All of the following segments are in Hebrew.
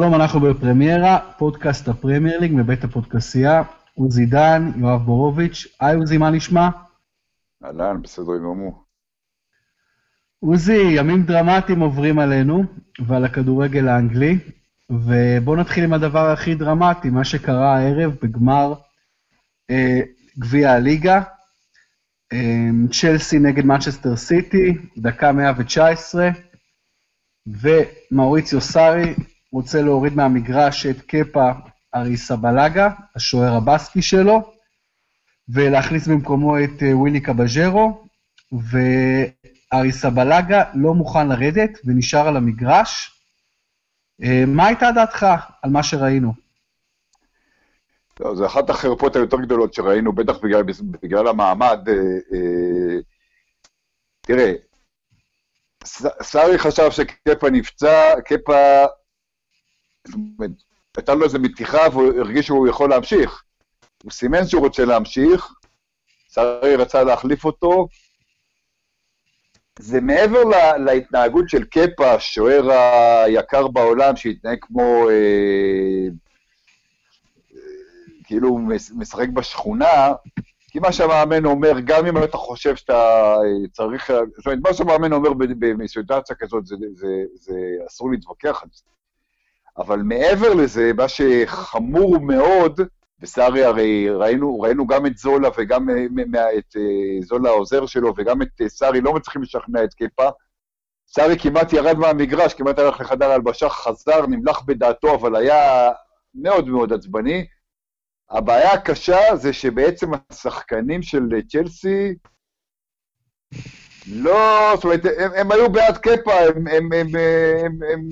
שלום, אנחנו בפרמיירה, פודקאסט הפרמייר ליג מבית הפודקסייה. עוזי דן, יואב בורוביץ'. היי עוזי, מה נשמע? אהלן, בסדר גמור. עוזי, ימים דרמטיים עוברים עלינו ועל הכדורגל האנגלי, ובואו נתחיל עם הדבר הכי דרמטי, מה שקרה הערב בגמר אה, גביע הליגה. אה, צ'לסי נגד מנצ'סטר סיטי, דקה 119, ומאוריציו סארי רוצה להוריד מהמגרש את קפה אריסה בלאגה, השוער הבסקי שלו, ולהכניס במקומו את אה, ווילי קבז'רו, ואריסה בלאגה לא מוכן לרדת ונשאר על המגרש. אה, מה הייתה דעתך על מה שראינו? לא, זו אחת החרפות היותר גדולות שראינו, בטח בגלל, בגלל המעמד. אה, אה, תראה, סארי חשב שקפה נפצע, קפה הייתה לו איזו מתיחה והוא הרגיש שהוא יכול להמשיך. הוא סימן שהוא רוצה להמשיך, שרי רצה להחליף אותו. זה מעבר לה, להתנהגות של קפה, השוער היקר בעולם, שהתנהג כמו... אה, כאילו משחק בשכונה, כי מה שהמאמן אומר, גם אם אתה חושב שאתה צריך... זאת אומרת, מה שהמאמן אומר בסיטואציה כזאת, זה, זה, זה אסור להתווכח על זה. אבל מעבר לזה, מה שחמור מאוד, וסארי הרי ראינו, ראינו גם את זולה וגם אה, את אה, זולה העוזר שלו וגם את אה, סארי לא מצליחים לשכנע את קיפה. סארי כמעט ירד מהמגרש, כמעט הלך לחדר הלבשה, חזר, נמלח בדעתו, אבל היה מאוד מאוד עצבני. הבעיה הקשה זה שבעצם השחקנים של צ'לסי לא, זאת אומרת, הם, הם היו בעד קפה, הם, הם, הם, הם, הם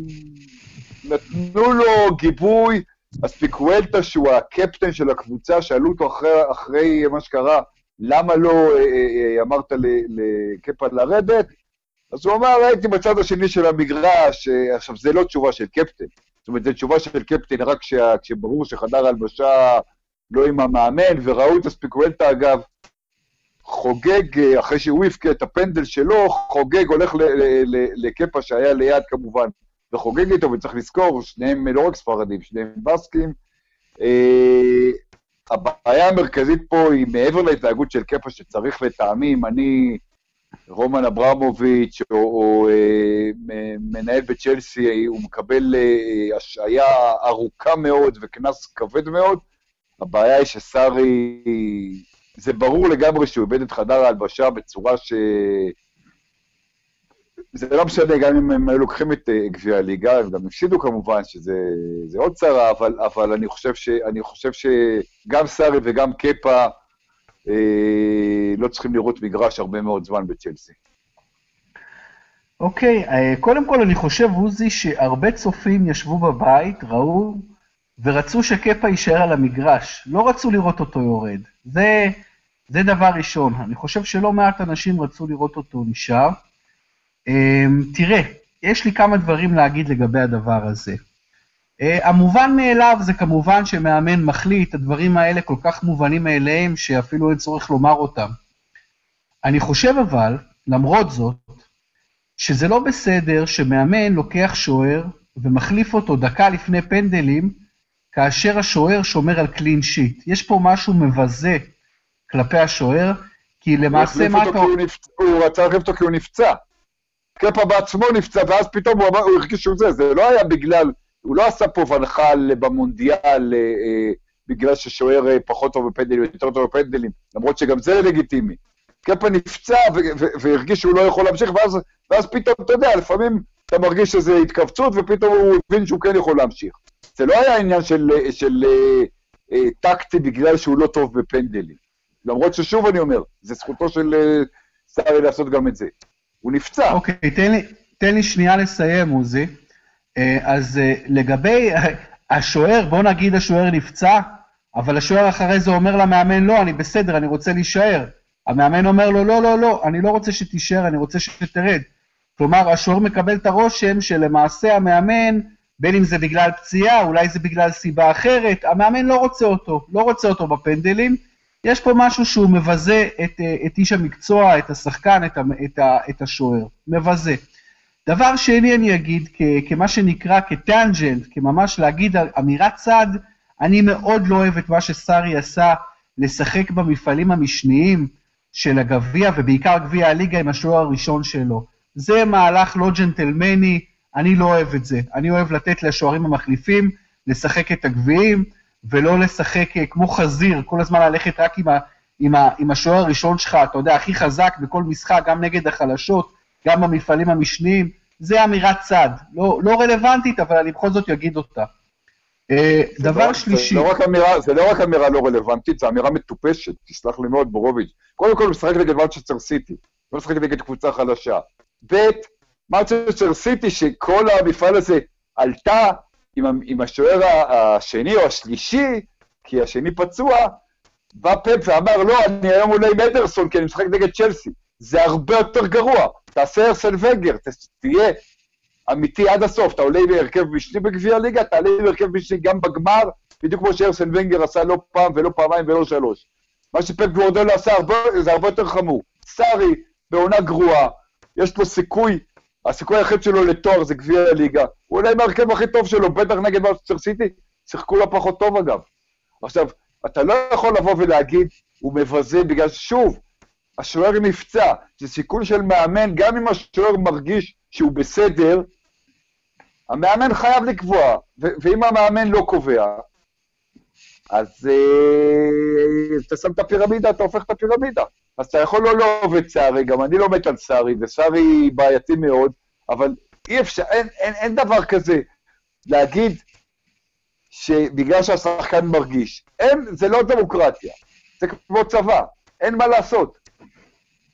נתנו לו גיבוי, אז פיקוולטה, שהוא הקפטן של הקבוצה, שאלו אותו אחרי, אחרי מה שקרה, למה לא אה, אה, אה אמרת לקפה לרדת? אז הוא אמר, הייתי בצד השני של המגרש, אה, עכשיו, זה לא תשובה של קפטן. זאת אומרת, זו תשובה של קפטן רק שה, כשברור שחדר הלבשה לא עם המאמן, וראו את הספיקוולטה, אגב, חוגג, אה, אחרי שהוא הבקיע את הפנדל שלו, חוגג, הולך לקפה שהיה ליד כמובן, וחוגג איתו, וצריך לזכור, שניהם לא רק ספרדים, שניהם בסקים. אה, הבעיה המרכזית פה היא מעבר להתנהגות של קפה שצריך לטעמי, אם אני רומן אברמוביץ' או, או אה, מנהל בצ'לסי, הוא מקבל אה, השעיה ארוכה מאוד וקנס כבד מאוד, הבעיה היא שסארי, זה ברור לגמרי שהוא איבד את חדר ההלבשה בצורה ש... זה לא משנה, גם אם הם היו לוקחים את uh, גביע הליגה, הם גם הפסידו כמובן, שזה עוד צרה, אבל, אבל אני, חושב ש, אני חושב שגם סארי וגם קפה אה, לא צריכים לראות מגרש הרבה מאוד זמן בצ'לסי. אוקיי, okay, אה, קודם כל אני חושב, עוזי, שהרבה צופים ישבו בבית, ראו ורצו שקפה יישאר על המגרש. לא רצו לראות אותו יורד. זה, זה דבר ראשון. אני חושב שלא מעט אנשים רצו לראות אותו נשאר. אמ, תראה, יש לי כמה דברים להגיד לגבי הדבר הזה. אה, המובן מאליו זה כמובן שמאמן מחליט, הדברים האלה כל כך מובנים מאליהם, שאפילו אין צורך לומר אותם. אני חושב אבל, למרות זאת, שזה לא בסדר שמאמן לוקח שוער ומחליף אותו דקה לפני פנדלים, כאשר השוער שומר על קלין שיט. יש פה משהו מבזה כלפי השוער, כי למעשה מה אתה... הוא רצה להחליף אותו כי הוא נפצע. קפה בעצמו נפצע, ואז פתאום הוא, אמר, הוא הרגיש שהוא זה, זה לא היה בגלל, הוא לא עשה פה ונחל במונדיאל אה, אה, בגלל ששוער אה, פחות טוב בפנדלים, יותר טוב בפנדלים, למרות שגם זה לגיטימי. קפה נפצע והרגיש שהוא לא יכול להמשיך, ואז, ואז פתאום, אתה יודע, לפעמים אתה מרגיש שזו התכווצות, ופתאום הוא הבין שהוא כן יכול להמשיך. זה לא היה עניין של, של, של אה, אה, טקטי בגלל שהוא לא טוב בפנדלים. למרות ששוב אני אומר, זה זכותו של אה, סארי לעשות גם את זה. הוא נפצע. אוקיי, תן לי, תן לי שנייה לסיים, עוזי. אה, אז אה, לגבי השוער, בוא נגיד השוער נפצע, אבל השוער אחרי זה אומר למאמן, לא, אני בסדר, אני רוצה להישאר. המאמן אומר לו, לא, לא, לא, אני לא רוצה שתישאר, אני רוצה שתרד. כלומר, השוער מקבל את הרושם שלמעשה המאמן, בין אם זה בגלל פציעה, אולי זה בגלל סיבה אחרת, המאמן לא רוצה אותו, לא רוצה אותו בפנדלים, יש פה משהו שהוא מבזה את, אה, את איש המקצוע, את השחקן, את, את, את השוער. מבזה. דבר שני אני אגיד, כ- כמה שנקרא כטנג'נט, כממש להגיד אמירת צד, אני מאוד לא אוהב את מה שסארי עשה, לשחק במפעלים המשניים של הגביע, ובעיקר גביע הליגה עם השוער הראשון שלו. זה מהלך לא ג'נטלמני, אני לא אוהב את זה. אני אוהב לתת לשוערים המחליפים לשחק את הגביעים, ולא לשחק אה, כמו חזיר, כל הזמן ללכת רק עם, ה, עם, ה, עם השוער הראשון שלך, אתה יודע, הכי חזק בכל משחק, גם נגד החלשות, גם במפעלים המשניים. זה אמירת צד, לא, לא רלוונטית, אבל אני בכל זאת אגיד אותה. אה, דבר לא, שלישי... זה לא, רק אמירה, זה לא רק אמירה לא רלוונטית, זו אמירה מטופשת, תסלח לי מאוד, בורוביץ'. קודם כל, הוא משחק נגד מנצ'סטר סיטי, לא משחק נגד קבוצה חלשה. ב', מנצ'סטר סיטי, שכל המפעל הזה עלתה עם, עם השוער השני או השלישי, כי השני פצוע, בא פפ ואמר, לא, אני היום עולה עם אדרסון, כי אני משחק נגד צ'לסי. זה הרבה יותר גרוע. תעשה ארסל וגר, תהיה אמיתי עד הסוף. אתה עולה בהרכב משני בגביע הליגה, תעלה בהרכב משני גם בגמר, בדיוק כמו שארסל ונגר עשה לא פעם ולא פעמיים ולא שלוש. מה שפפ גוורדולה עשה הרבה, זה הרבה יותר חמור. סארי, בעונה גרועה, יש לו סיכוי, הסיכוי היחיד שלו לתואר זה גביע הליגה. הוא אולי עם ההרכב הכי טוב שלו, בטח נגד מנצ'סטר סיטי, שיחקו לו פחות טוב אגב. עכשיו, אתה לא יכול לבוא ולהגיד, הוא מבזה בגלל ששוב, השוער פצוע, זה סיכון של מאמן, גם אם השוער מרגיש שהוא בסדר, המאמן חייב לקבוע, ואם המאמן לא קובע, אז אה, אתה שם את הפירמידה, אתה הופך את הפירמידה. אז אתה יכול לא לאהוב את סארי, גם אני לא מת על סארי, וסארי בעייתי מאוד, אבל אי אפשר, אין, אין, אין דבר כזה להגיד שבגלל שהשחקן מרגיש. אין, זה לא דמוקרטיה, זה כמו צבא, אין מה לעשות.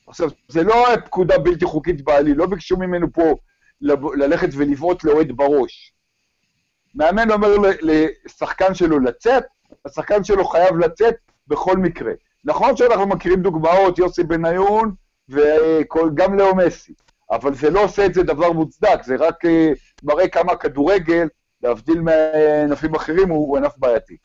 עכשיו, זה לא פקודה בלתי חוקית בעליל, לא ביקשו ממנו פה ללכת ולבעוט לאוהד בראש. מאמן אומר לשחקן שלו לצאת, השחקן שלו חייב לצאת בכל מקרה. נכון שאנחנו מכירים דוגמאות, יוסי בניון וגם לאו מסי, אבל זה לא עושה את זה דבר מוצדק, זה רק אה, מראה כמה כדורגל, להבדיל מענפים אחרים, הוא ענף בעייתי.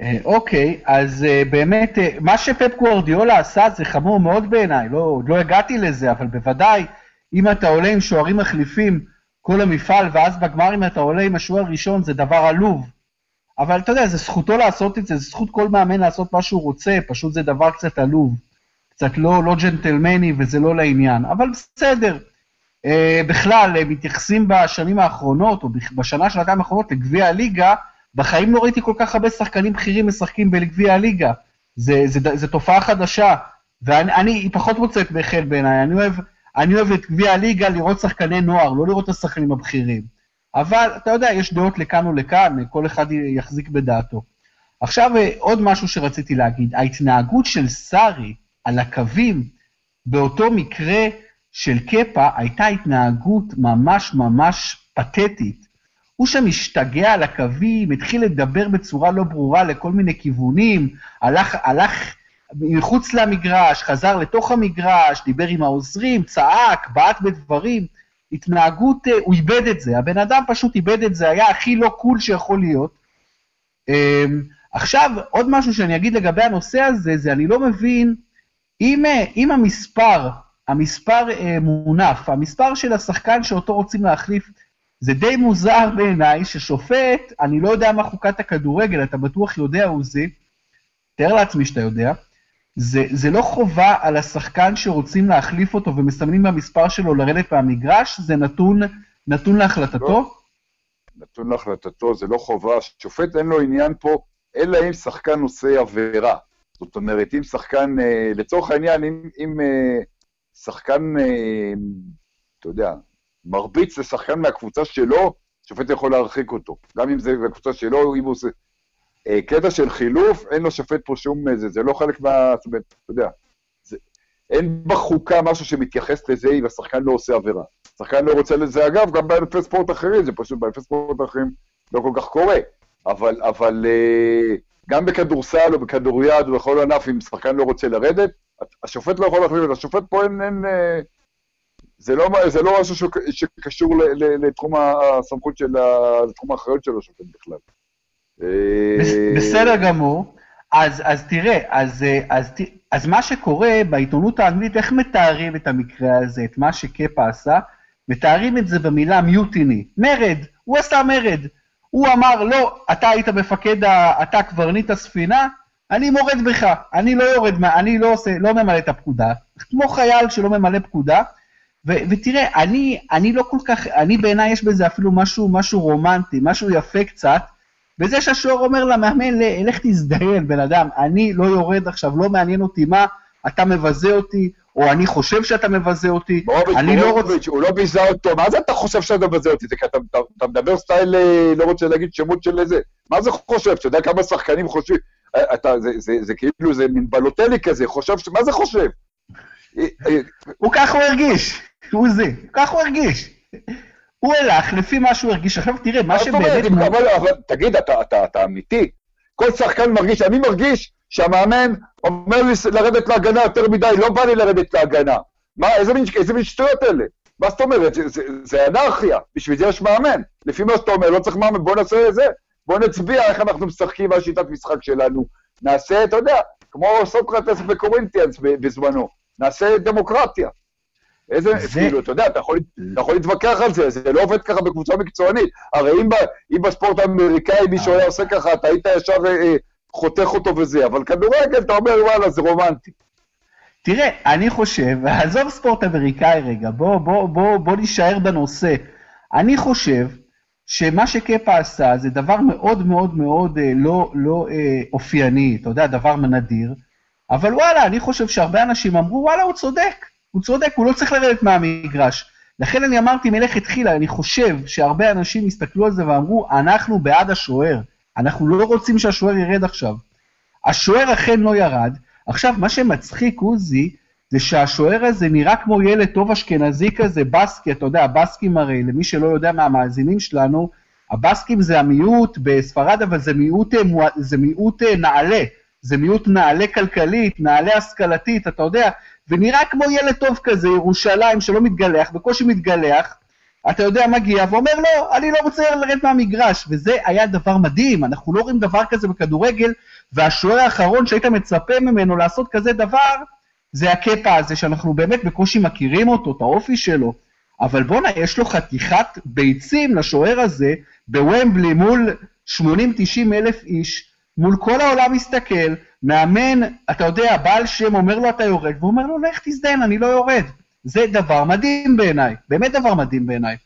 אה, אוקיי, אז אה, באמת, מה שפפ גוורדיולה עשה זה חמור מאוד בעיניי, לא, עוד לא הגעתי לזה, אבל בוודאי, אם אתה עולה עם שוערים מחליפים כל המפעל, ואז בגמר אם אתה עולה עם השוער הראשון, זה דבר עלוב. אבל אתה יודע, זה זכותו לעשות את זה, זה זכות כל מאמן לעשות מה שהוא רוצה, פשוט זה דבר קצת עלוב. קצת לא, לא ג'נטלמני וזה לא לעניין, אבל בסדר. אה, בכלל, מתייחסים בשנים האחרונות, או בשנה, שנתיים האחרונות, לגביע הליגה, בחיים לא ראיתי כל כך הרבה שחקנים בכירים משחקים בגביע הליגה. זה, זה, זה, תופעה חדשה, ואני, פחות מוצאת בחן בעיניי, אני אוהב, אני אוהב את גביע הליגה לראות שחקני נוער, לא לראות את השחקנים הבכירים. אבל אתה יודע, יש דעות לכאן ולכאן, כל אחד יחזיק בדעתו. עכשיו עוד משהו שרציתי להגיד, ההתנהגות של סארי על הקווים באותו מקרה של קפה הייתה התנהגות ממש ממש פתטית. הוא שם השתגע על הקווים, התחיל לדבר בצורה לא ברורה לכל מיני כיוונים, הלך, הלך מחוץ למגרש, חזר לתוך המגרש, דיבר עם העוזרים, צעק, בעט בדברים. התנהגות, אה, הוא איבד את זה, הבן אדם פשוט איבד את זה, היה הכי לא קול שיכול להיות. אמ, עכשיו, עוד משהו שאני אגיד לגבי הנושא הזה, זה אני לא מבין, אם, אה, אם המספר, המספר אה, מונף, המספר של השחקן שאותו רוצים להחליף, זה די מוזר בעיניי ששופט, אני לא יודע מה חוקת הכדורגל, אתה בטוח יודע, עוזי, תאר לעצמי שאתה יודע, זה, זה לא חובה על השחקן שרוצים להחליף אותו ומסמנים במספר שלו לרדת מהמגרש, זה נתון, נתון להחלטתו? לא. נתון להחלטתו, זה לא חובה. שופט אין לו עניין פה, אלא אם שחקן עושה עבירה. זאת אומרת, אם שחקן, אה, לצורך העניין, אם, אם אה, שחקן, אה, אתה יודע, מרביץ לשחקן מהקבוצה שלו, שופט יכול להרחיק אותו. גם אם זה בקבוצה שלו, אם הוא עושה... אה, קטע של חילוף, אין לו שופט פה שום איזה, זה לא חלק מה... זאת אומרת, אתה יודע, זה, אין בחוקה משהו שמתייחס לזה אם השחקן לא עושה עבירה. השחקן לא רוצה לזה, אגב, גם בענפי ספורט אחרים, זה פשוט בענפי ספורט אחרים לא כל כך קורה. אבל, אבל אה, גם בכדורסל או בכדוריד או בכל ענף, אם שחקן לא רוצה לרדת, השופט לא יכול להחליט, השופט פה אין... אין אה, זה לא, זה לא משהו שקשור לתחום הסמכות של, לתחום האחריות של השופט בכלל. בסדר גמור. אז, אז תראה, אז, אז, אז מה שקורה בעיתונות האנגלית, איך מתארים את המקרה הזה, את מה שקפה עשה? מתארים את זה במילה מיוטיני, מרד, הוא עשה מרד. הוא אמר, לא, אתה היית מפקד, ה... אתה קברניט הספינה, אני מורד בך, אני לא יורד, אני לא עושה, לא ממלא את הפקודה, כמו חייל שלא ממלא פקודה, ו- ותראה, אני, אני לא כל כך, אני בעיניי יש בזה אפילו משהו, משהו רומנטי, משהו יפה קצת, בזה שהשוער אומר למאמן, לך תזדיין, בן אדם, אני לא יורד עכשיו, לא מעניין אותי מה, אתה מבזה אותי, או אני חושב שאתה מבזה אותי, בורוביץ', אני לא רוצה... הוא לא ביזה אותו, מה זה אתה חושב שאתה מבזה אותי? זה כי אתה, אתה, אתה מדבר סטייל, אה, לא רוצה להגיד שמות של איזה, מה זה חושב? אתה יודע כמה שחקנים חושבים, אה, אתה, זה, זה, זה, זה כאילו, זה מין בלוטלי כזה, חושב, ש- מה זה חושב? הוא ככה הוא הרגיש, הוא זה, ככה הוא הרגיש. הוא הלך לפי מה שהוא הרגיש. עכשיו תראה, מה? שבאמת... אם- אבל, תגיד, אתה, אמיתי? כל שחקן מרגיש, אני מרגיש שהמאמן אומר לי לרדת להגנה יותר מדי, לא בא לי לרדת להגנה. מה, איזה מין, איזה מין שטויות אלה? מה זאת אומרת? זה, זה, זה אנרכיה, בשביל זה יש מאמן. לפי מה שאתה אומר, לא צריך מאמן, בוא נעשה את זה. בוא נצביע איך אנחנו משחקים, מה השיטת משחק שלנו. נעשה, אתה יודע, כמו סוקרטס וקורינטיאנס בזמנו. נעשה דמוקרטיה. איזה, זה- כאילו, אתה יודע, אתה יכול, אתה יכול להתווכח על זה, זה לא עובד ככה בקבוצה מקצוענית. הרי אם, ב, אם בספורט האמריקאי מישהו היה עושה ככה, אתה היית ישר אה, אה, חותך אותו וזה, אבל כדורגל, אתה אומר, וואלה, זה רומנטי. תראה, אני חושב, עזוב ספורט אמריקאי רגע, בוא, בוא, בוא, בוא נישאר בנושא. אני חושב שמה שקפה עשה זה דבר מאוד מאוד מאוד אה, לא, לא אה, אופייני, אתה יודע, דבר נדיר, אבל וואלה, אני חושב שהרבה אנשים אמרו, וואלה, הוא צודק, הוא צודק, הוא לא צריך לרדת מהמגרש. לכן אני אמרתי מלכתחילה, אני חושב שהרבה אנשים הסתכלו על זה ואמרו, אנחנו בעד השוער, אנחנו לא רוצים שהשוער ירד עכשיו. השוער אכן לא ירד. עכשיו, מה שמצחיק, עוזי, זה שהשוער הזה נראה כמו ילד טוב אשכנזי כזה, בסקי, אתה יודע, הבסקים הרי, למי שלא יודע מהמאזינים שלנו, הבסקים זה המיעוט בספרד, אבל זה מיעוט, אה, זה מיעוט אה, נעלה, זה מיעוט נעלה כלכלית, נעלה השכלתית, אתה יודע, ונראה כמו ילד טוב כזה, ירושלים, שלא מתגלח, בקושי מתגלח, אתה יודע, מגיע ואומר, לא, אני לא רוצה לרדת מהמגרש, וזה היה דבר מדהים, אנחנו לא רואים דבר כזה בכדורגל, והשוער האחרון שהיית מצפה ממנו לעשות כזה דבר, זה הקטע הזה שאנחנו באמת בקושי מכירים אותו, את האופי שלו. אבל בואנה, יש לו חתיכת ביצים לשוער הזה בוומבלי מול 80-90 אלף איש, מול כל העולם מסתכל, מאמן, אתה יודע, בעל שם אומר לו אתה יורד, והוא אומר לו, לך תזדיין, אני לא יורד. זה דבר מדהים בעיניי, באמת דבר מדהים בעיניי.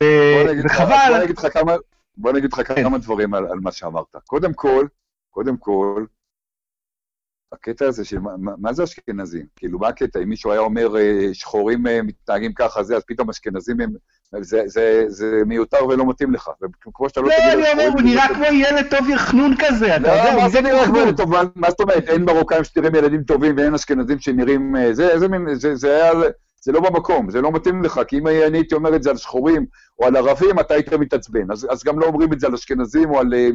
בוא לך- וחבל, בוא נגיד לך כמה, בוא כן. כמה דברים על, על מה שאמרת. קודם כל, קודם כל, הקטע הזה של מה, מה- מה זה אשכנזים? כאילו, מה הקטע? אם מישהו היה אומר אה, שחורים אה, מתנהגים ככה, זה, אז פתאום אשכנזים הם... זה, זה, זה מיותר ולא מתאים לך. וכמו שאתה לא לא, תגיד על אני אומר, הוא נראה לא- כמו ילד טוב יחנון כזה, אתה יודע, לא, מה הוא זה נראה כמו. ילד טוב? מה- מה זאת אומרת? אין מרוקאים שתראים ילדים טובים ואין אשכנזים שנראים... אה, זה איזה מין... זה- זה היה... זה לא במקום, זה לא מתאים לך, כי אם אני הייתי אומר את זה על שחורים או על ערבים, אתה היית מתעצבן. אז, אז גם לא אומרים את זה על אשכנזים או על... אה,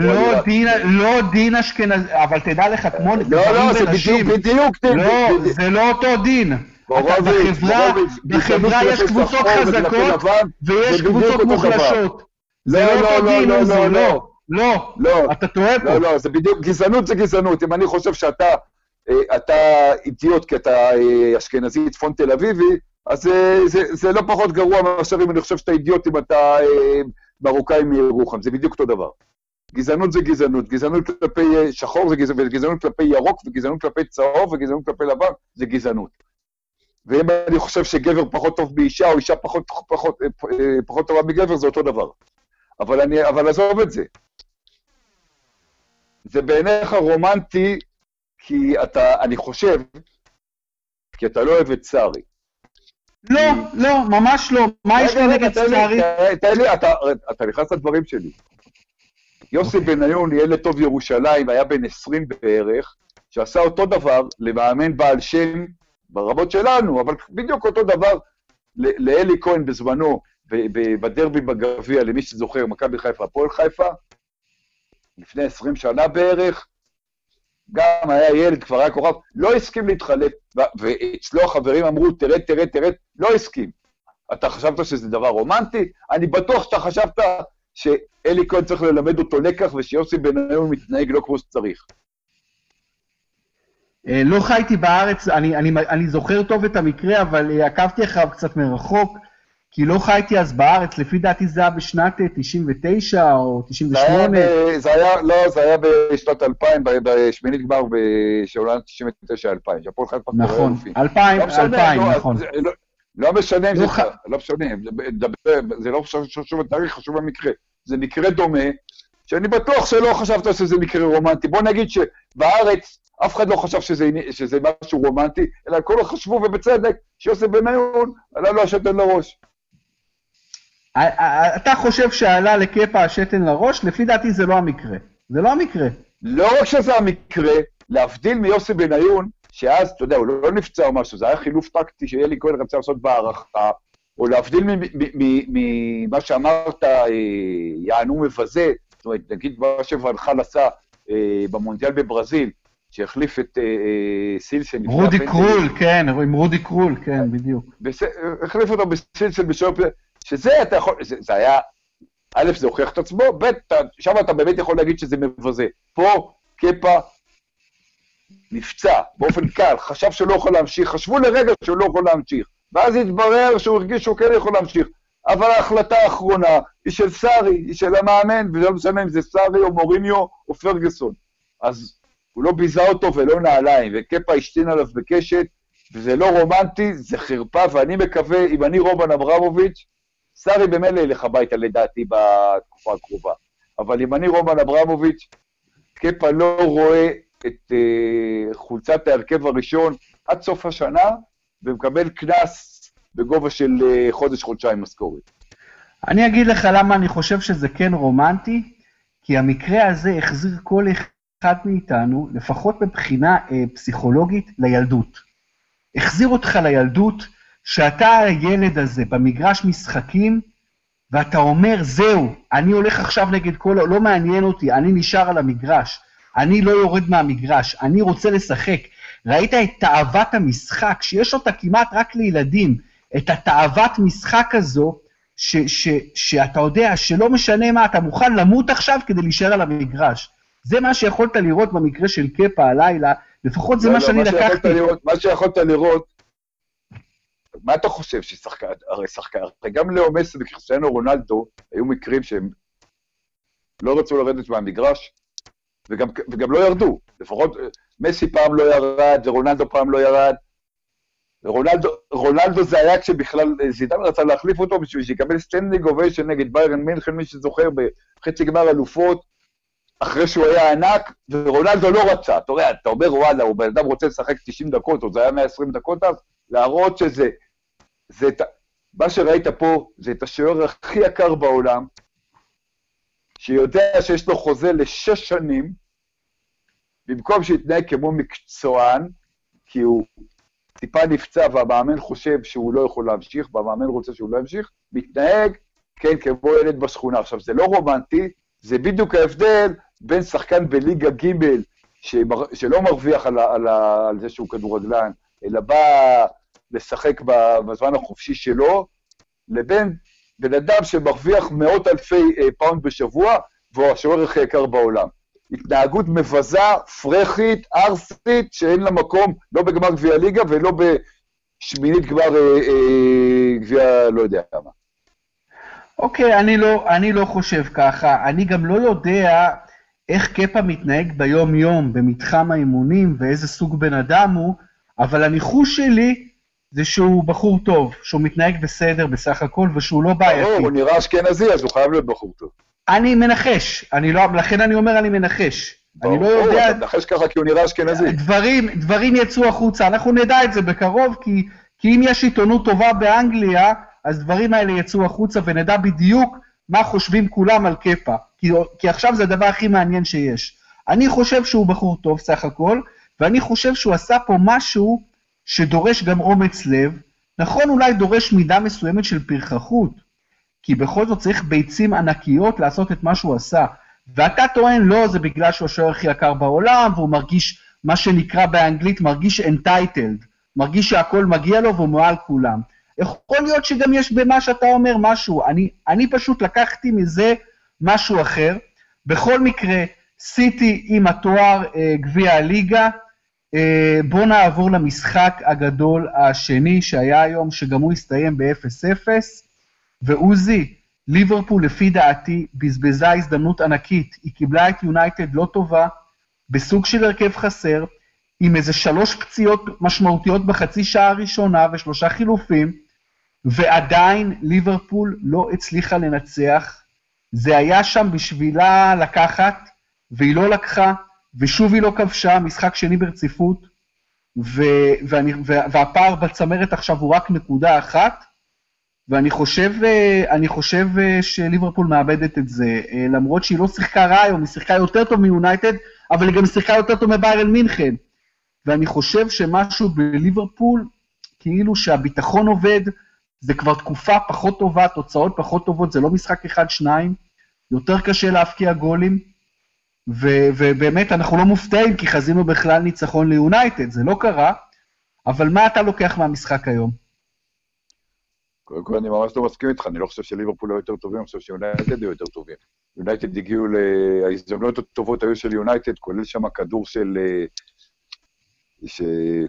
או לא עיראק. דין, לא דין אשכנזי, אבל תדע לך, כמו לא, לא, זה בדיוק, בדיוק, דין, לא. זה לא אותו דין. בחברה- יש קבוצות חזקות ויש זה קבוצות. מוחלשות. זה לא, לא לא, דין, עוזי, לא, לא. לא, לא, אתה טועה פה. לא, לא, זה בדיוק, גזענות זה גזענות. אם אני חושב שאתה אה, אתה אידיוט כי אתה אה, אשכנזי צפון תל אביבי, אז אה, זה, זה לא פחות גרוע מאשר אם אני חושב שאתה אידיוט אם אתה מרוקאי מירוחם, זה בדיוק אותו דבר. גזענות זה גזענות, גזענות כלפי שחור זה גזענות, וגזענות כלפי ירוק, וגזענות כלפי צהוב, וגזענות כלפי לבן, זה גזענות. ואם אני חושב שגבר פחות טוב באישה, או אישה פחות, פחות, אה, אה, פחות טובה מגבר, זה אותו דבר. אבל, אני, אבל עזוב את זה. זה בעיניך רומנטי, כי אתה, אני חושב, כי אתה לא אוהב את סארי. לא, לא, ממש לא. מה יש לי נגד סארי? תן- לי, אתה, אתה נכנס לדברים שלי. יוסי בניון, ילד טוב ירושלים, היה בן 20 בערך, שעשה אותו דבר למאמן בעל שם ברמות שלנו, אבל בדיוק אותו דבר לאלי כהן בזמנו, בדרבי בגביע, למי שזוכר, מכבי חיפה, הפועל חיפה, לפני 20 שנה בערך, גם היה ילד, כבר היה כוכב, לא הסכים להתחלף, ואצלו החברים אמרו, תרד, תרד, תרד, לא הסכים. אתה חשבת שזה דבר רומנטי? אני בטוח שאתה חשבת שאלי כהן צריך ללמד אותו לקח ושיוסי בניון מתנהג לא כמו שצריך. אה, לא חייתי בארץ, אני, אני, אני זוכר טוב את המקרה, אבל אה, עקבתי אחריו קצת מרחוק, כי לא חייתי אז בארץ, לפי דעתי זה היה בשנת 99 אה, או 98. זה היה, זה היה, לא, זה היה בשנת 2000, בשמינית גמר של עונת 99-2000, שהפועל חיפה נכון, 2000, לא 2000, לא, נכון. זה, לא, לא משנה אם לא זה. לא משנה, זה לא חשוב התאריך, חשוב המקרה. זה מקרה דומה, שאני בטוח שלא חשבת שזה מקרה רומנטי. בוא נגיד שבארץ אף אחד לא חשב שזה, שזה משהו רומנטי, אלא כולם חשבו, ובצדק, שיוסף בניון עלה לו השתן לראש. אתה חושב שעלה לקפה השתן לראש? לפי דעתי זה לא המקרה. זה לא המקרה. לא רק שזה המקרה, להבדיל מיוסי בניון, שאז, אתה יודע, הוא לא נפצע או משהו, זה היה חילוף טקטי שאלי כהן רצה לעשות בהערכה, או להבדיל ממה שאמרת, אה, יענו מבזה, זאת אומרת, נגיד מה שוולחל עשה אה, במונדיאל בברזיל, שהחליף את אה, סילסן. רודי קרול, כן, עם רודי קרול, כן, בדיוק. החליף אותו בסילסן בשוער שזה אתה יכול, זה, זה היה, א', זה הוכיח את עצמו, ב', שם אתה באמת יכול להגיד שזה מבזה. פה, קפה נפצע באופן קל, חשב שהוא לא יכול להמשיך, חשבו לרגע שהוא לא יכול להמשיך, ואז התברר שהוא הרגיש שהוא כן יכול להמשיך. אבל ההחלטה האחרונה היא של סארי, היא של המאמן, ולא משנה אם זה סארי או מוריניו או פרגוסון. אז הוא לא ביזה אותו ולא נעליים, וקפה השתין עליו בקשת, וזה לא רומנטי, זה חרפה, ואני מקווה, אם אני רובן אברמוביץ', סארי במילא ילך הביתה לדעתי בתקופה הקרובה. אבל אם אני רומן אברמוביץ', קפה לא רואה את uh, חולצת ההרכב הראשון עד סוף השנה, ומקבל קנס בגובה של uh, חודש-חודשיים משכורת. אני אגיד לך למה אני חושב שזה כן רומנטי, כי המקרה הזה החזיר כל אחד מאיתנו, לפחות מבחינה uh, פסיכולוגית, לילדות. החזיר אותך לילדות, שאתה הילד הזה במגרש משחקים, ואתה אומר, זהו, אני הולך עכשיו נגד כל... לא מעניין אותי, אני נשאר על המגרש. אני לא יורד מהמגרש, אני רוצה לשחק. ראית את תאוות המשחק, שיש אותה כמעט רק לילדים, את התאוות משחק הזו, ש, ש, שאתה יודע שלא משנה מה, אתה מוכן למות עכשיו כדי להישאר על המגרש. זה מה שיכולת לראות במקרה של קפה הלילה, לפחות זה לא, מה לא, שאני מה לקחתי. לראות, מה שיכולת לראות מה אתה חושב ששחקן, הרי שחקן, גם לאו מסי וקריסטיאנו רונלדו היו מקרים שהם לא רצו לרדת מהמגרש, וגם, וגם לא ירדו. לפחות מסי פעם לא ירד, ורונלדו פעם לא ירד. ורונלדו זה היה כשבכלל זידן רצה להחליף אותו בשביל שיקבל standing ovation נגד ביירן מינכן, מי שזוכר, בחצי גמר אלופות, אחרי שהוא היה ענק, ורונלדו לא רצה. אתה רואה, אתה אומר, וואלה, הוא בן אדם רוצה לשחק 90 דקות, או זה היה 120 דקות אז, להראות שזה זה את, מה שראית פה זה את השוער הכי יקר בעולם, שיודע שיש לו חוזה לשש שנים, במקום שיתנהג כמו מקצוען, כי הוא טיפה נפצע והמאמן חושב שהוא לא יכול להמשיך, והמאמן רוצה שהוא לא ימשיך, מתנהג, כן, כמו ילד בשכונה. עכשיו, זה לא רומנטי, זה בדיוק ההבדל בין שחקן בליגה ג' שלא מרוויח על, על, על זה שהוא כדורגלן, אלא בא לשחק בזמן החופשי שלו, לבין בן אדם שמרוויח מאות אלפי אה, פאונד בשבוע, והוא השוער הכי יקר בעולם. התנהגות מבזה, פרחית, ערסית, שאין לה מקום לא בגמר גביע ליגה ולא בשמינית גמר אה, אה, גביע לא יודע כמה. אוקיי, אני לא, אני לא חושב ככה. אני גם לא יודע איך קפה מתנהג ביום-יום במתחם האימונים ואיזה סוג בן אדם הוא, אבל הניחוש שלי זה שהוא בחור טוב, שהוא מתנהג בסדר בסך הכל, ושהוא לא בעייתי. ברור, הוא נראה אשכנזי, אז הוא חייב להיות בחור טוב. אני מנחש, אני לא, לכן אני אומר אני מנחש. ברור, אני לא יודע... ברור, אתה מנחש ככה כי הוא נראה אשכנזי. דברים, דברים יצאו החוצה, אנחנו נדע את זה בקרוב, כי, כי אם יש עיתונות טובה באנגליה, אז דברים האלה יצאו החוצה ונדע בדיוק מה חושבים כולם על קפה. כי, כי עכשיו זה הדבר הכי מעניין שיש. אני חושב שהוא בחור טוב סך הכל, ואני חושב שהוא עשה פה משהו שדורש גם אומץ לב, נכון אולי דורש מידה מסוימת של פרחחות, כי בכל זאת צריך ביצים ענקיות לעשות את מה שהוא עשה. ואתה טוען, לא, זה בגלל שהוא השוער הכי יקר בעולם, והוא מרגיש, מה שנקרא באנגלית, מרגיש entitled, מרגיש שהכל מגיע לו והוא מעל כולם. יכול להיות שגם יש במה שאתה אומר משהו, אני, אני פשוט לקחתי מזה משהו אחר. בכל מקרה, סיטי עם התואר אה, גביע הליגה, אה, בואו נעבור למשחק הגדול השני שהיה היום, שגם הוא הסתיים ב-0-0, ועוזי, ליברפול לפי דעתי בזבזה הזדמנות ענקית, היא קיבלה את יונייטד לא טובה, בסוג של הרכב חסר, עם איזה שלוש פציעות משמעותיות בחצי שעה הראשונה ושלושה חילופים, ועדיין ליברפול לא הצליחה לנצח. זה היה שם בשבילה לקחת, והיא לא לקחה, ושוב היא לא כבשה, משחק שני ברציפות, ו, ואני, והפער בצמרת עכשיו הוא רק נקודה אחת, ואני חושב, אני חושב שליברפול מאבדת את זה, למרות שהיא לא שיחקה רע היום, היא שיחקה יותר טוב מיונייטד, אבל היא גם שיחקה יותר טוב מביירן מינכן. ואני חושב שמשהו בליברפול, כאילו שהביטחון עובד, זה כבר תקופה פחות טובה, תוצאות פחות טובות, זה לא משחק אחד-שניים, יותר קשה להבקיע גולים, ו- ובאמת אנחנו לא מופתעים, כי חזינו בכלל ניצחון ליונייטד, זה לא קרה, אבל מה אתה לוקח מהמשחק היום? קודם כל, אני ממש לא מסכים איתך, אני לא חושב שליברפול היו יותר טובים, אני חושב שיונייטד היו יותר טובים. יונייטד הגיעו, ל... ההזדמנויות הטובות היו של יונייטד, כולל שם כדור של...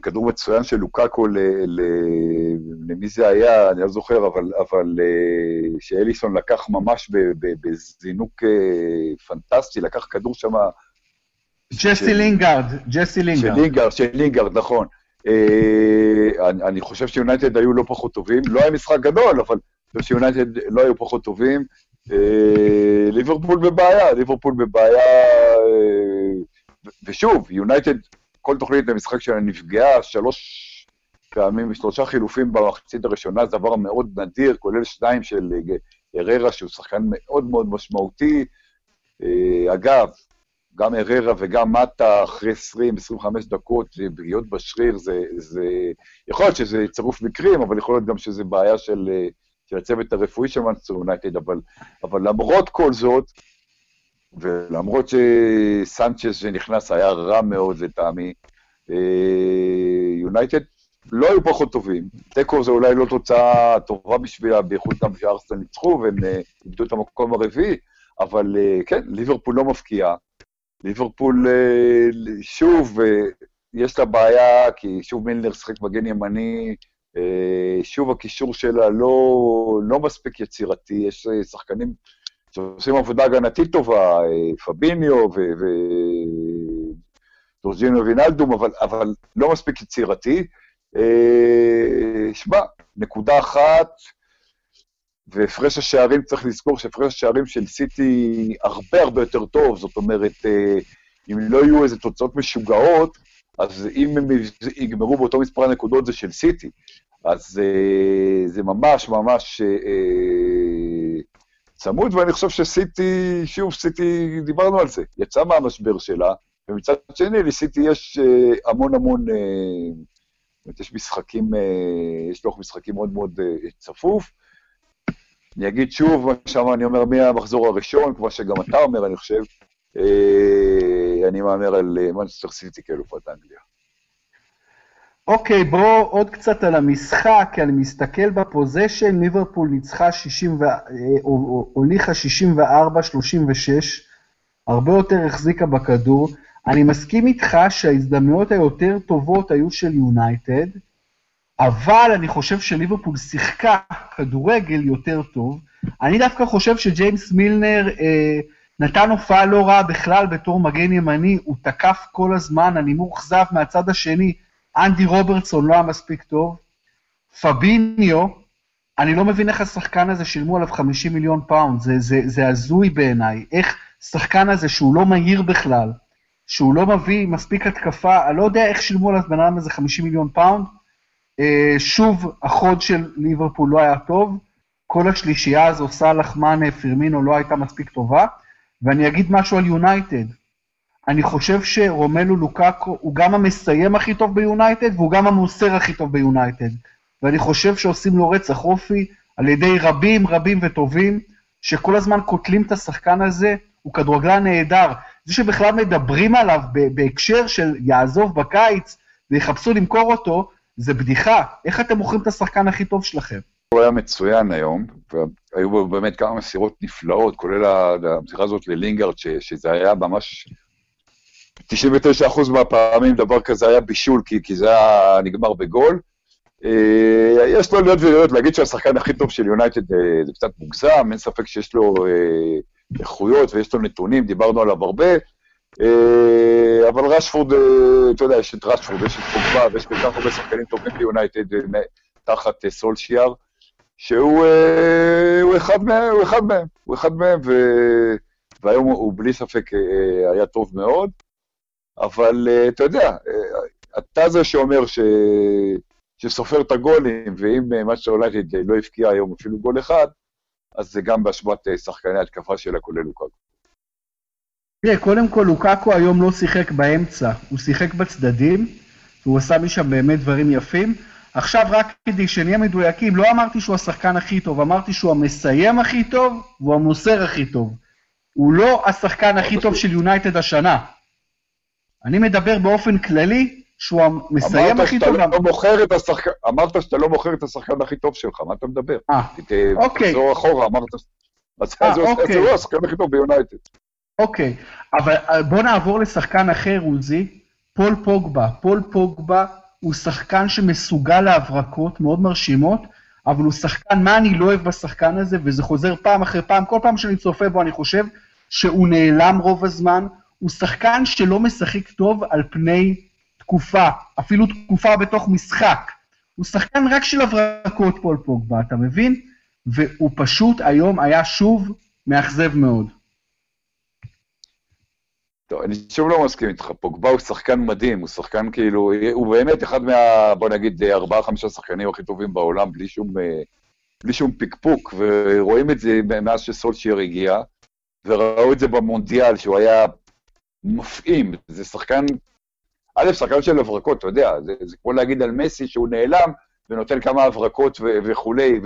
כדור מצוין של לוקאקו, ל... ל... למי זה היה, אני לא זוכר, אבל, אבל שאליסון לקח ממש בזינוק פנטסטי, לקח כדור שם... ג'סי לינגארד, ג'סי לינגארד. של לינגארד, של לינגארד, נכון. אה, אני, אני חושב שיונייטד היו לא פחות טובים, לא היה משחק גדול, אבל אני חושב שיונייטד לא היו פחות טובים. אה, ליברפול בבעיה, ליברפול בבעיה, אה, ושוב, יונייטד, כל תוכנית במשחק שלה נפגעה שלוש פעמים ושלושה חילופים במחצית הראשונה, זה דבר מאוד נדיר, כולל שניים של אררה, שהוא שחקן מאוד מאוד משמעותי. אגב, גם אררה וגם מטה, אחרי 20-25 דקות, פגיעות בשריר, זה, זה... יכול להיות שזה צירוף מקרים, אבל יכול להיות גם שזה בעיה של, של הצוות הרפואי של מנסטר יונייטד, אבל, אבל למרות כל זאת, ולמרות שסנצ'ס שנכנס היה רע מאוד לטעמי, יונייטד לא היו פחות טובים. תיקו זה אולי לא תוצאה טובה בשבילה, בייחוד גם שארסטל ניצחו והם איבדו את המקום הרביעי, אבל כן, ליברפול לא מפקיעה. ליברפול, אה, שוב, אה, יש לה בעיה, כי שוב מילנר שחק מגן ימני, אה, שוב הקישור שלה לא, לא מספיק יצירתי, יש שחקנים שעושים עבודה הגנתית טובה, פביניו ודורג'ינו וינלדום, אבל, אבל לא מספיק יצירתי. שמע, נקודה אחת, והפרש השערים, צריך לזכור שהפרש השערים של סיטי הרבה הרבה יותר טוב, זאת אומרת, אה, אם לא יהיו איזה תוצאות משוגעות, אז אם הם יגמרו באותו מספר הנקודות זה של סיטי. אז אה, זה ממש ממש אה, צמוד, ואני חושב שסיטי, שוב, סיטי, דיברנו על זה, יצא מהמשבר שלה, ומצד שני, לסיטי יש המון המון, יש משחקים, יש לוח משחקים מאוד מאוד צפוף, אני אגיד שוב, שם אני אומר מהמחזור הראשון, כמו שגם אתה אומר, אני חושב, אה, אני מהמר על מנצ'סטר סיטי כאלופת אנגליה. אוקיי, בואו עוד קצת על המשחק, אני מסתכל ב possession, ליברפול ניצחה 60 ו... הוליכה 64-36, הרבה יותר החזיקה בכדור. אני מסכים איתך שההזדמנויות היותר טובות היו של יונייטד, אבל אני חושב שליברפול שיחקה כדורגל יותר טוב. אני דווקא חושב שג'יימס מילנר אה, נתן הופעה לא רעה בכלל בתור מגן ימני, הוא תקף כל הזמן, אני מאוכזב מהצד השני, אנדי רוברטסון לא היה מספיק טוב. פביניו, אני לא מבין איך השחקן הזה שילמו עליו 50 מיליון פאונד, זה, זה, זה הזוי בעיניי. איך שחקן הזה שהוא לא מהיר בכלל, שהוא לא מביא מספיק התקפה, אני לא יודע איך שילמו עליו בן אדם הזה 50 מיליון פאונד, אה, שוב, החוד של ליברפול לא היה טוב, כל השלישייה הזו, סאלח, מאנה, פרמינו, לא הייתה מספיק טובה, ואני אגיד משהו על יונייטד. אני חושב שרומלו לוקאקו הוא גם המסיים הכי טוב ביונייטד, והוא גם המוסר הכי טוב ביונייטד. ואני חושב שעושים לו רצח אופי על ידי רבים רבים וטובים, שכל הזמן קוטלים את השחקן הזה, הוא כדורגלן נהדר. זה שבכלל מדברים עליו בהקשר של יעזוב בקיץ ויחפשו למכור אותו, זה בדיחה. איך אתם מוכרים את השחקן הכי טוב שלכם? הוא היה מצוין היום, והיו בו באמת כמה מסירות נפלאות, כולל המסירה הזאת ללינגארד, שזה היה ממש 99% מהפעמים דבר כזה היה בישול, כי, כי זה היה נגמר בגול. אה, יש לו להיות ולהיות, להגיד שהשחקן הכי טוב של יונייטד אה, זה קצת מוגזם, אין ספק שיש לו אה, איכויות ויש לו נתונים, דיברנו עליו הרבה. אה, אבל רשפורד, אה, אתה יודע, יש את רשפורד, יש את פוגבה, ויש כל כך הרבה שחקנים טובים ביונייטד אה, תחת סולשיאר, שהוא אחד מהם, הוא אחד מהם, הוא אחד מהם, והיום הוא בלי ספק היה טוב מאוד. אבל אתה יודע, אתה זה שאומר ש... שסופר את הגולים, ואם מה שיונייטד לא הבקיע היום אפילו גול אחד, אז זה גם באשמת שחקני התקפה שלה, כולל לוקאקו. תראה, קודם כל לוקאקו היום לא שיחק באמצע, הוא שיחק בצדדים, והוא עשה משם באמת דברים יפים. עכשיו, רק כדי שנהיה מדויקים, לא אמרתי שהוא השחקן הכי טוב, אמרתי שהוא המסיים הכי טוב, והוא המוסר הכי טוב. הוא לא השחקן הכי טוב של יונייטד השנה. אני מדבר באופן כללי, שהוא המסיים הכי טוב. לא מוכר את השחקן, אמרת שאתה לא מוכר את השחקן הכי טוב שלך, מה אתה מדבר? אה, אוקיי. תחזור אחורה, אמרת... אז הוא אוקיי. השחקן הכי טוב ביונייטד. אוקיי, אבל אה, בוא נעבור לשחקן אחר, עוזי, פול פוגבה. פול פוגבה הוא שחקן שמסוגל להברקות מאוד מרשימות, אבל הוא שחקן, מה אני לא אוהב בשחקן הזה, וזה חוזר פעם אחרי פעם, כל פעם שאני צופה בו אני חושב שהוא נעלם רוב הזמן, הוא שחקן שלא משחק טוב על פני תקופה, אפילו תקופה בתוך משחק. הוא שחקן רק של הברקות, פול פוגבה, אתה מבין? והוא פשוט היום היה שוב מאכזב מאוד. טוב, אני שוב לא מסכים איתך, פוגבה הוא שחקן מדהים, הוא שחקן כאילו, הוא באמת אחד מה, בוא נגיד, ארבעה-חמישה שחקנים הכי טובים בעולם, בלי שום, בלי שום פקפוק, ורואים את זה מאז שסולשייר הגיע, וראו את זה במונדיאל, שהוא היה מפעים, זה שחקן, א', שחקן של הברקות, אתה יודע, זה, זה כמו להגיד על מסי שהוא נעלם ונותן כמה הברקות וכולי,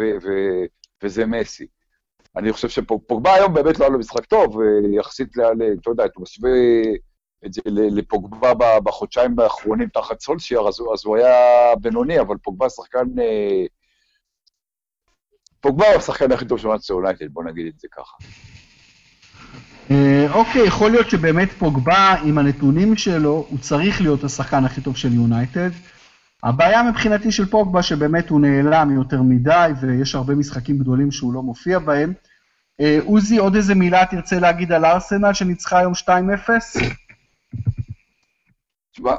וזה מסי. אני חושב שפוגבה היום באמת לא היה לו משחק טוב, יחסית, ל... אתה יודע, אתה משווה את זה לפוגבה בחודשיים האחרונים תחת סולשייר, אז, אז הוא היה בינוני, אבל פוגבה שחקן... אה, פוגבה הוא השחקן הכי טוב של מנצ'סטר יונייטד, בוא נגיד את זה ככה. אה, אוקיי, יכול להיות שבאמת פוגבה, עם הנתונים שלו, הוא צריך להיות השחקן הכי טוב של יונייטד. הבעיה מבחינתי של פוגבה, שבאמת הוא נעלם יותר מדי, ויש הרבה משחקים גדולים שהוא לא מופיע בהם. אה, עוזי, עוד איזה מילה תרצה להגיד על ארסנל שניצחה היום 2-0? תשמע,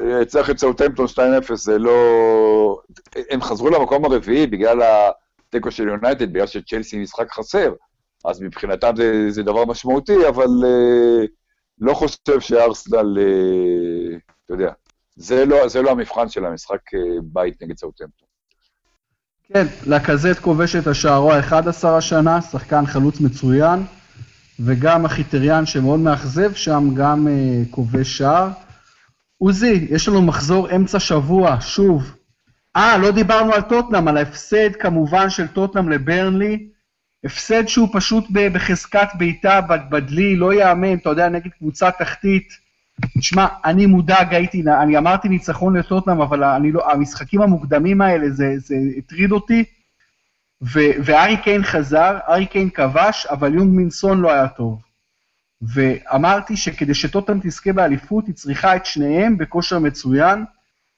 אה, צריך את סאוטמפטון 2-0, זה לא... הם חזרו למקום הרביעי בגלל התיקו של יונייטד, בגלל שצ'לסי משחק חסר, אז מבחינתם זה, זה דבר משמעותי, אבל uh, לא חושב שארסנל, uh, אתה יודע, זה לא, זה לא המבחן של המשחק uh, בית נגד סאוטמפטון. כן, לקזט כובש את השערו ה-11 השנה, שחקן חלוץ מצוין, וגם החיטריאן שמאוד מאכזב שם, גם uh, כובש שער. עוזי, יש לנו מחזור אמצע שבוע, שוב. אה, לא דיברנו על טוטנאם, על ההפסד כמובן של טוטנאם לברנלי. הפסד שהוא פשוט בחזקת בעיטה בדלי, לא ייאמן, אתה יודע, נגד קבוצה תחתית. תשמע, אני מודאג, הייתי, אני אמרתי ניצחון לטוטנאם, אבל אני לא, המשחקים המוקדמים האלה, זה, זה הטריד אותי. ו, וארי קיין חזר, ארי קיין כבש, אבל יונג מינסון לא היה טוב. ואמרתי שכדי שטוטנאם תזכה באליפות, היא צריכה את שניהם בכושר מצוין.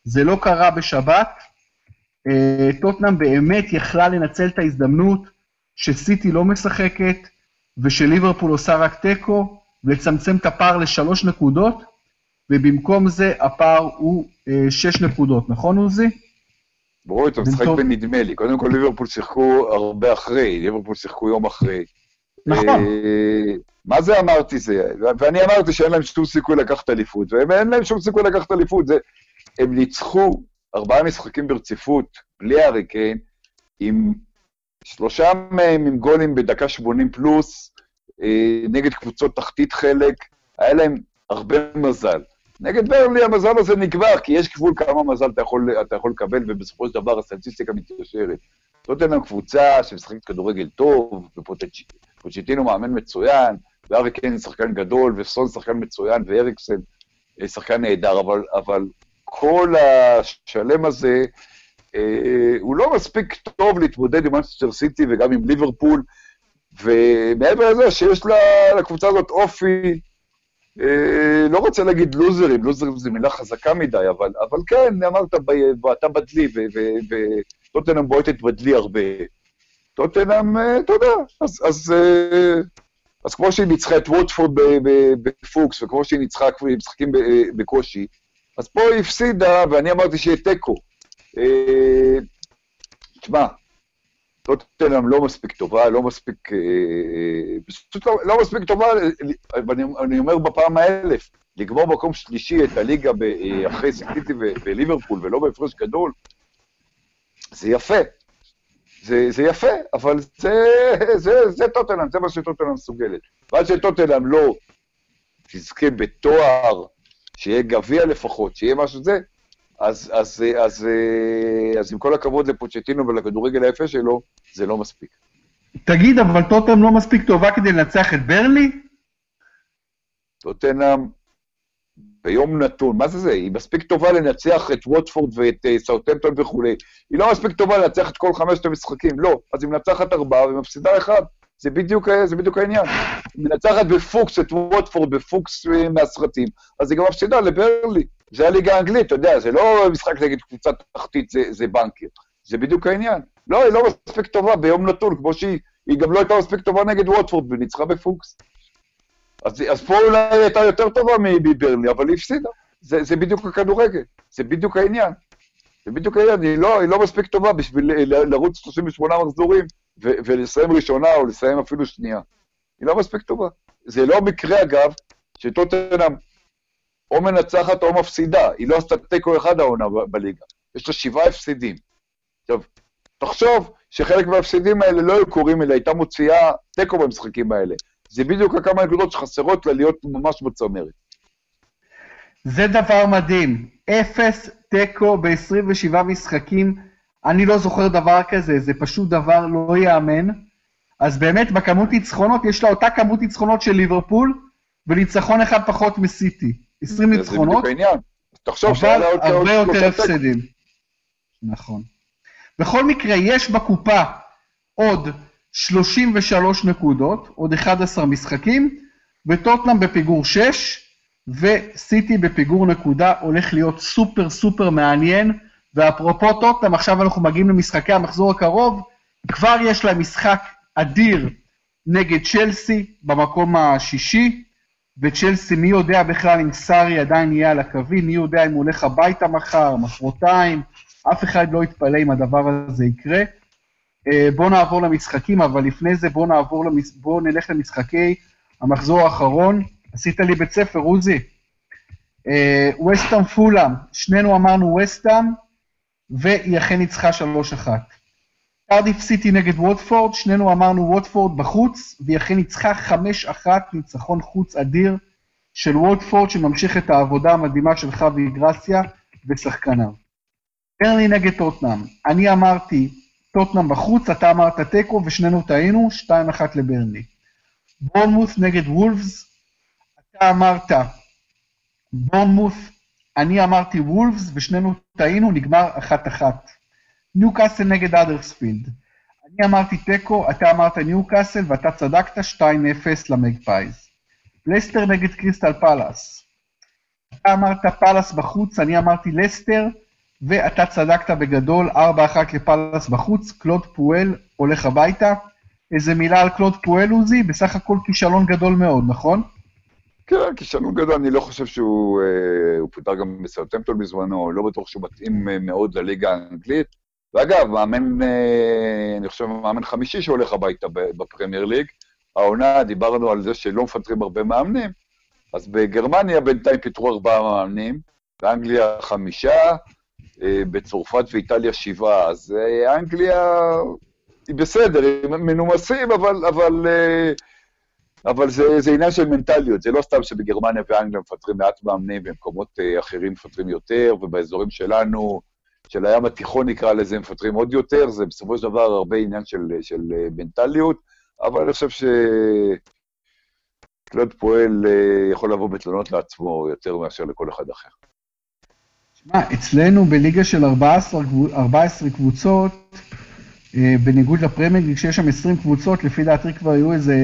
זה לא קרה בשבת. אה, טוטנאם באמת יכלה לנצל את ההזדמנות שסיטי לא משחקת, ושליברפול עושה רק תיקו, ולצמצם את הפער לשלוש נקודות, ובמקום זה הפער הוא אה, שש נקודות, נכון עוזי? ברור, אתה משחק בנדמה לי. קודם כל ליברפול שיחקו הרבה אחרי, ליברפול שיחקו יום אחרי. נכון. אה, מה זה אמרתי זה? ואני אמרתי שאין להם שום סיכוי לקחת אליפות, ואין להם שום סיכוי לקחת אליפות. זה, הם ניצחו ארבעה משחקים ברציפות, בלי הארי קיין, עם שלושה מהם עם גולים בדקה 80 פלוס, אה, נגד קבוצות תחתית חלק, היה להם הרבה מזל. נגד ברלי המזל הזה נגבר, כי יש גבול כמה מזל אתה יכול, אתה יכול לקבל, ובסופו של דבר הסטטיסטיקה מתיישרת. זאת אומרת, קבוצה שמשחקת כדורגל טוב, ופוצ'טינו מאמן מצוין, וארי קיין שחקן גדול, וסון שחקן מצוין, ואריקסן אה, שחקן נהדר, אבל, אבל כל השלם הזה, הוא לא מספיק טוב להתמודד עם מנצ'סטר סיטי וגם עם ליברפול, ומעבר לזה שיש לקבוצה הזאת אופי אה, לא רוצה להגיד לוזרים, לוזרים זו מילה חזקה מדי, אבל, אבל כן, אמרת, אתה בדלי, וטוטנאם בועטת בדלי הרבה. טוטנאם, אה, אתה יודע, אז, אז, אה, אז כמו שהיא ניצחה את ווטפורד בפוקס, וכמו שהיא ניצחה משחקים ב- בקושי, אז פה היא הפסידה, ואני אמרתי שיהיה תיקו. אה, תשמע, טוטנאם לא מספיק טובה, לא מספיק... אה, אה, פשוט לא, לא מספיק טובה, ואני אני אומר בפעם האלף, לגמור מקום שלישי את הליגה אחרי סיטיטי וליברפול, ולא בהפרש גדול, זה יפה. זה, זה יפה, אבל זה, זה, זה טוטנאם, זה מה שטוטנאם מסוגלת. ועד שטוטנאם לא תזכה בתואר, שיהיה גביע לפחות, שיהיה משהו זה, אז, אז, אז, אז, אז עם כל הכבוד לפוצ'טינו ולכדורגל היפה שלו, זה לא מספיק. תגיד, אבל טוטנאם לא מספיק טובה כדי לנצח את ברלי? טוטנאם ביום נתון, מה זה זה? היא מספיק טובה לנצח את ווטפורד ואת uh, סאוטמפטון וכולי. היא לא מספיק טובה לנצח את כל חמשת המשחקים, לא. אז היא מנצחת ארבעה ומפסידה אחד. זה בדיוק, זה בדיוק העניין. היא מנצחת בפוקס את ווטפורד, בפוקס אה, מהסרטים, אז היא גם מפסידה לברנלי. זה הליגה האנגלית, אתה יודע, זה לא משחק נגד קבוצה תחתית, זה, זה בנקר. זה בדיוק העניין. לא, היא לא מספיק טובה ביום נתון, כמו שהיא, היא גם לא הייתה מספיק טובה נגד ווטפורד, וניצחה בפוקס. אז, אז פה אולי היא הייתה יותר טובה מברנלי, אבל היא הפסידה. זה, זה בדיוק הכדורגל, זה בדיוק העניין. זה בדיוק העניין, היא לא, היא לא מספיק טובה בשביל לרוץ 38 מחזורים ולסיים ראשונה או לסיים אפילו שנייה. היא לא מספיק טובה. זה לא מקרה, אגב, שטוטנאם או מנצחת או מפסידה. היא לא עשתה תיקו אחד העונה בליגה. יש לה שבעה הפסידים. עכשיו, תחשוב שחלק מההפסידים האלה לא היו קורים, אלא הייתה מוציאה תיקו במשחקים האלה. זה בדיוק הכמה נקודות שחסרות לה להיות ממש בצמרת. זה דבר מדהים. אפס תיקו ב-27 משחקים. אני לא זוכר דבר כזה, זה פשוט דבר לא ייאמן. אז באמת, בכמות ניצחונות, יש לה אותה כמות ניצחונות של ליברפול, וניצחון אחד פחות מסיטי. 20 ניצחונות. תחשוב שהיה לה עוד הרבה יותר הפסדים. נכון. בכל מקרה, יש בקופה עוד 33 נקודות, עוד 11 משחקים, וטוטנאם בפיגור 6, וסיטי בפיגור נקודה, הולך להיות סופר סופר מעניין. ואפרופו טוטנאם, עכשיו אנחנו מגיעים למשחקי המחזור הקרוב, כבר יש להם משחק אדיר נגד צ'לסי במקום השישי, וצ'לסי, מי יודע בכלל אם סארי עדיין יהיה על הקווים, מי יודע אם הוא הולך הביתה מחר, מחרתיים, אף אחד לא יתפלא אם הדבר הזה יקרה. אה, בואו נעבור למשחקים, אבל לפני זה בואו נעבור, למש... בואו נלך למשחקי המחזור האחרון. עשית לי בית ספר, עוזי. ווסטאם פולאם, שנינו אמרנו ווסטאם, והיא אכן ניצחה 3-1. קרדיף סיטי נגד ווטפורד, שנינו אמרנו ווטפורד בחוץ, והיא אכן ניצחה 5-1, ניצחון חוץ אדיר של ווטפורד, שממשיך את העבודה המדהימה של חווי גרסיה ושחקניו. ברנלי נגד טוטנאם, אני אמרתי טוטנאם בחוץ, אתה אמרת תיקו ושנינו טעינו, 2-1 לברנלי. בורנמוס נגד וולפס, אתה אמרת בורנמוס, אני אמרתי וולפס ושנינו טעינו, נגמר 1-1. ניוקאסל נגד האדרספילד. אני אמרתי תיקו, אתה אמרת ניוקאסל ואתה צדקת 2-0 למגפייז. לסטר נגד קריסטל פאלאס. אתה אמרת פאלאס בחוץ, אני אמרתי לסטר, ואתה צדקת בגדול, 4-1 לפאלאס בחוץ, קלוד פואל הולך הביתה. איזה מילה על קלוד פואל, עוזי? בסך הכל כישלון גדול מאוד, נכון? כן, כישלון גדול, אני לא חושב שהוא אה, פוטר גם בסאות'המפטון בזמנו, לא בטוח שהוא מתאים אה, מאוד לליגה האנגלית. ואגב, מאמן, אה, אני חושב, מאמן חמישי שהולך הביתה בפרמייר ליג. העונה, דיברנו על זה שלא מפטרים הרבה מאמנים, אז בגרמניה בינתיים פיטרו ארבעה מאמנים, באנגליה חמישה, בצרפת ואיטליה שבעה. אז אנגליה היא בסדר, הם מנומסים, אבל, אבל אבל זה, זה עניין של מנטליות, זה לא סתם שבגרמניה ואנגליה מפטרים מעט מאמנים, במקומות אחרים מפטרים יותר, ובאזורים שלנו, של הים התיכון נקרא לזה, מפטרים עוד יותר, זה בסופו של דבר הרבה עניין של, של uh, מנטליות, אבל אני חושב שקלוד פועל uh, יכול לבוא בתלונות לעצמו יותר מאשר לכל אחד אחר. שמע, אצלנו בליגה של 14, 14 קבוצות, אה, בניגוד לפרמייר שיש שם 20 קבוצות, לפי דעתי כבר היו איזה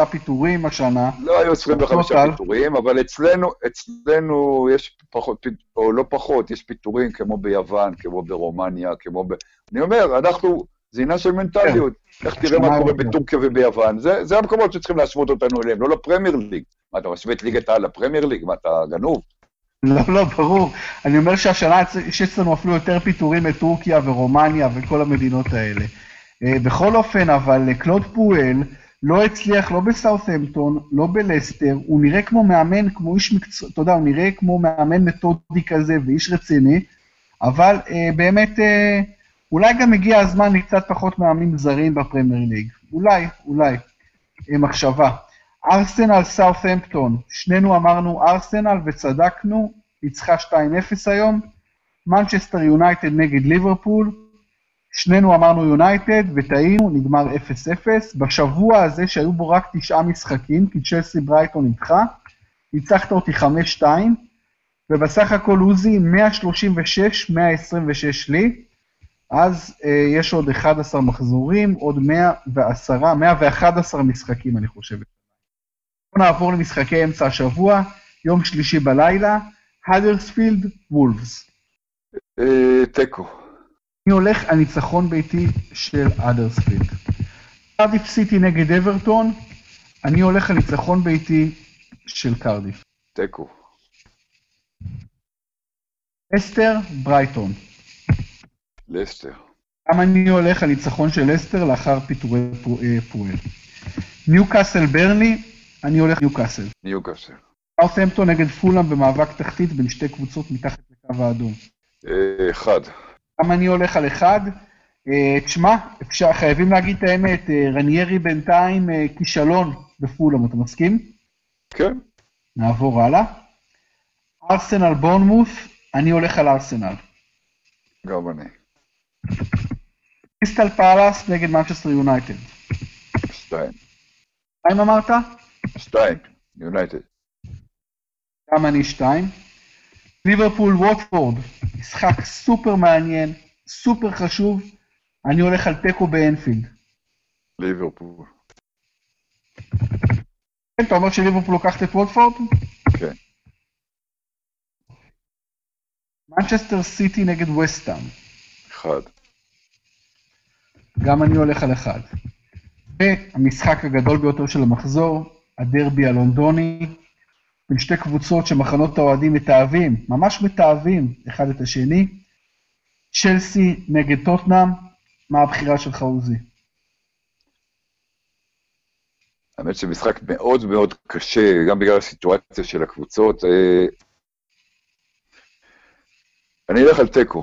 20-25 פיטורים השנה. לא היו 25 פיטורים, אבל אצלנו, אצלנו יש פחות, או לא פחות, יש פיטורים כמו ביוון, כמו ברומניה, כמו ב... אני אומר, אנחנו, זה עניין של מנטליות. כן. איך תראה מה קורה בטורקיה וביוון. זה, זה המקומות שצריכים להשוות אותנו אליהם, לא לפרמייר ליג. מה, אתה משווה את ליגת העל לפרמייר ליג? מה, אתה גנוב? לא, לא, ברור. אני אומר שהשנה יש אצלנו אפילו יותר פיטורים מטורקיה ורומניה וכל המדינות האלה. אה, בכל אופן, אבל אה, קלוד פואל לא הצליח לא בסאות'המפטון, לא בלסטר, הוא נראה כמו מאמן, כמו איש מקצוע, אתה יודע, הוא נראה כמו מאמן מתודי כזה ואיש רציני, אבל אה, באמת, אה, אולי גם הגיע הזמן לקצת פחות מאמנים זרים בפרמייר ליג. אולי, אולי. אה, מחשבה. ארסנל סאות'המפטון, שנינו אמרנו ארסנל וצדקנו, ניצחה 2-0 היום. מנצ'סטר יונייטד נגד ליברפול, שנינו אמרנו יונייטד וטעינו, נגמר 0-0. בשבוע הזה שהיו בו רק תשעה משחקים, כי צ'לסי ברייטון נדחה, ניצחת אותי 5-2, ובסך הכל עוזי 136, 126 לי. אז אה, יש עוד 11 מחזורים, עוד 110, 111 משחקים, אני חושב. בואו נעבור למשחקי אמצע השבוע, יום שלישי בלילה, האדרספילד, וולפס. אה, תיקו. אני הולך על ניצחון ביתי של האדרספילד. קרדיף סיטי נגד אברטון, אני הולך על ניצחון ביתי של קרדיף. תיקו. לסטר, ברייטון. לסטר. גם אני הולך על ניצחון של לסטר לאחר פיטורי פואל. ניו קאסל ברני, אני הולך ניו קאסל. ניו קאסל. סאות'המפטון נגד פולאם במאבק תחתית בין שתי קבוצות מתחת לקו האדום. אה, אחד. גם אני הולך על אחד. אה, תשמע, אפשר, חייבים להגיד את האמת, רניירי בינתיים כישלון בפולאם, אתה מסכים? כן. נעבור הלאה. ארסנל בורנמות', אני הולך על ארסנל. גם אני. קריסטל פאלאס נגד מנצ'סטר יונייטד. שתיים. שתיים אמרת? שתיים, יונייטד. גם אני שתיים. ליברפול ווטפורד, משחק סופר מעניין, סופר חשוב. אני הולך על תיקו באנפילד. ליברפול. כן, אתה אומר שליברפול לוקחת את ווטפורד? כן. מנצ'סטר סיטי נגד ווסטהאם. אחד. גם אני הולך על אחד. והמשחק הגדול ביותר של המחזור, הדרבי הלונדוני, בין שתי קבוצות שמחנות האוהדים מתעבים, ממש מתעבים אחד את השני. צ'לסי נגד טוטנאם, מה הבחירה שלך, עוזי? האמת שמשחק מאוד מאוד קשה, גם בגלל הסיטואציה של הקבוצות. אה, אני אלך על תיקו.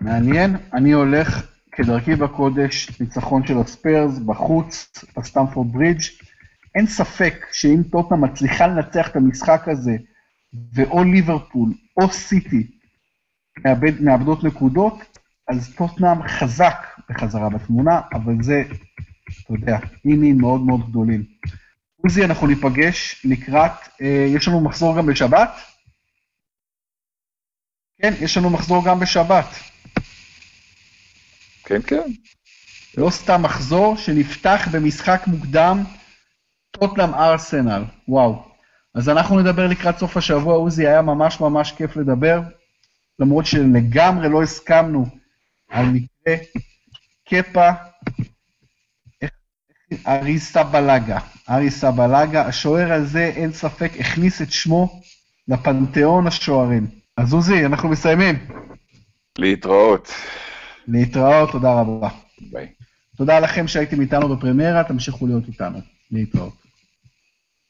מעניין, אני הולך כדרכי בקודש, ניצחון של הספיירס בחוץ, בסטמפורד ברידג'. אין ספק שאם טוטנה מצליחה לנצח את המשחק הזה, ואו ליברפול או סיטי מאבד, מאבדות נקודות, אז טוטנאם חזק בחזרה בתמונה, אבל זה, אתה יודע, אינים מאוד מאוד גדולים. עוזי, אנחנו ניפגש לקראת, אה, יש לנו מחזור גם בשבת? כן, יש לנו מחזור גם בשבת. כן, כן. לא סתם מחזור שנפתח במשחק מוקדם, טוטנאם ארסנל, וואו. אז אנחנו נדבר לקראת סוף השבוע, עוזי, היה ממש ממש כיף לדבר, למרות שלגמרי לא הסכמנו על מקרה קפה, ארי סבלגה. ארי סבלגה, השוער הזה, אין ספק, הכניס את שמו לפנתיאון השוערים. אז עוזי, אנחנו מסיימים. להתראות. להתראות, תודה רבה. ביי. תודה לכם שהייתם איתנו בפרמיירה, תמשיכו להיות איתנו. להתראות.